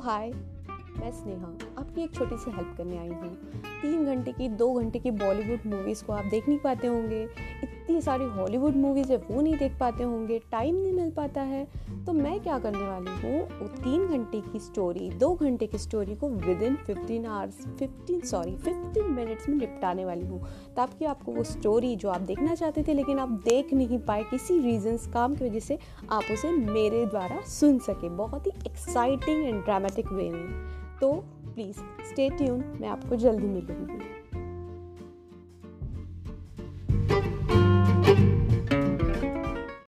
हाय, मैं स्नेहा। आपकी एक छोटी सी हेल्प करने आई हूँ। तीन घंटे की, दो घंटे की बॉलीवुड मूवीज़ को आप देख नहीं पाते होंगे। इतनी सारी हॉलीवुड मूवीज़ है वो नहीं देख पाते होंगे, टाइम नहीं मिल पाता है तो मैं क्या करने वाली हूँ? वो तीन घंटे की स्टोरी दो घंटे की स्टोरी को within fifteen hours fifteen sorry fifteen minutes में निपटाने वाली हूँ। ताकि आपको वो स्टोरी जो आप देखना चाहते थे, लेकिन आप देख नहीं पाए किसी रीजंस काम की वजह से, आप उसे मेरे द्वारा सुन सके, बहुत ही एक्साइटिंग एंड ड्रामेटिक वे में। तो प्लीज़ स्टे ट्यून मैं आपको जल्दी मिलूँगी। Thank you.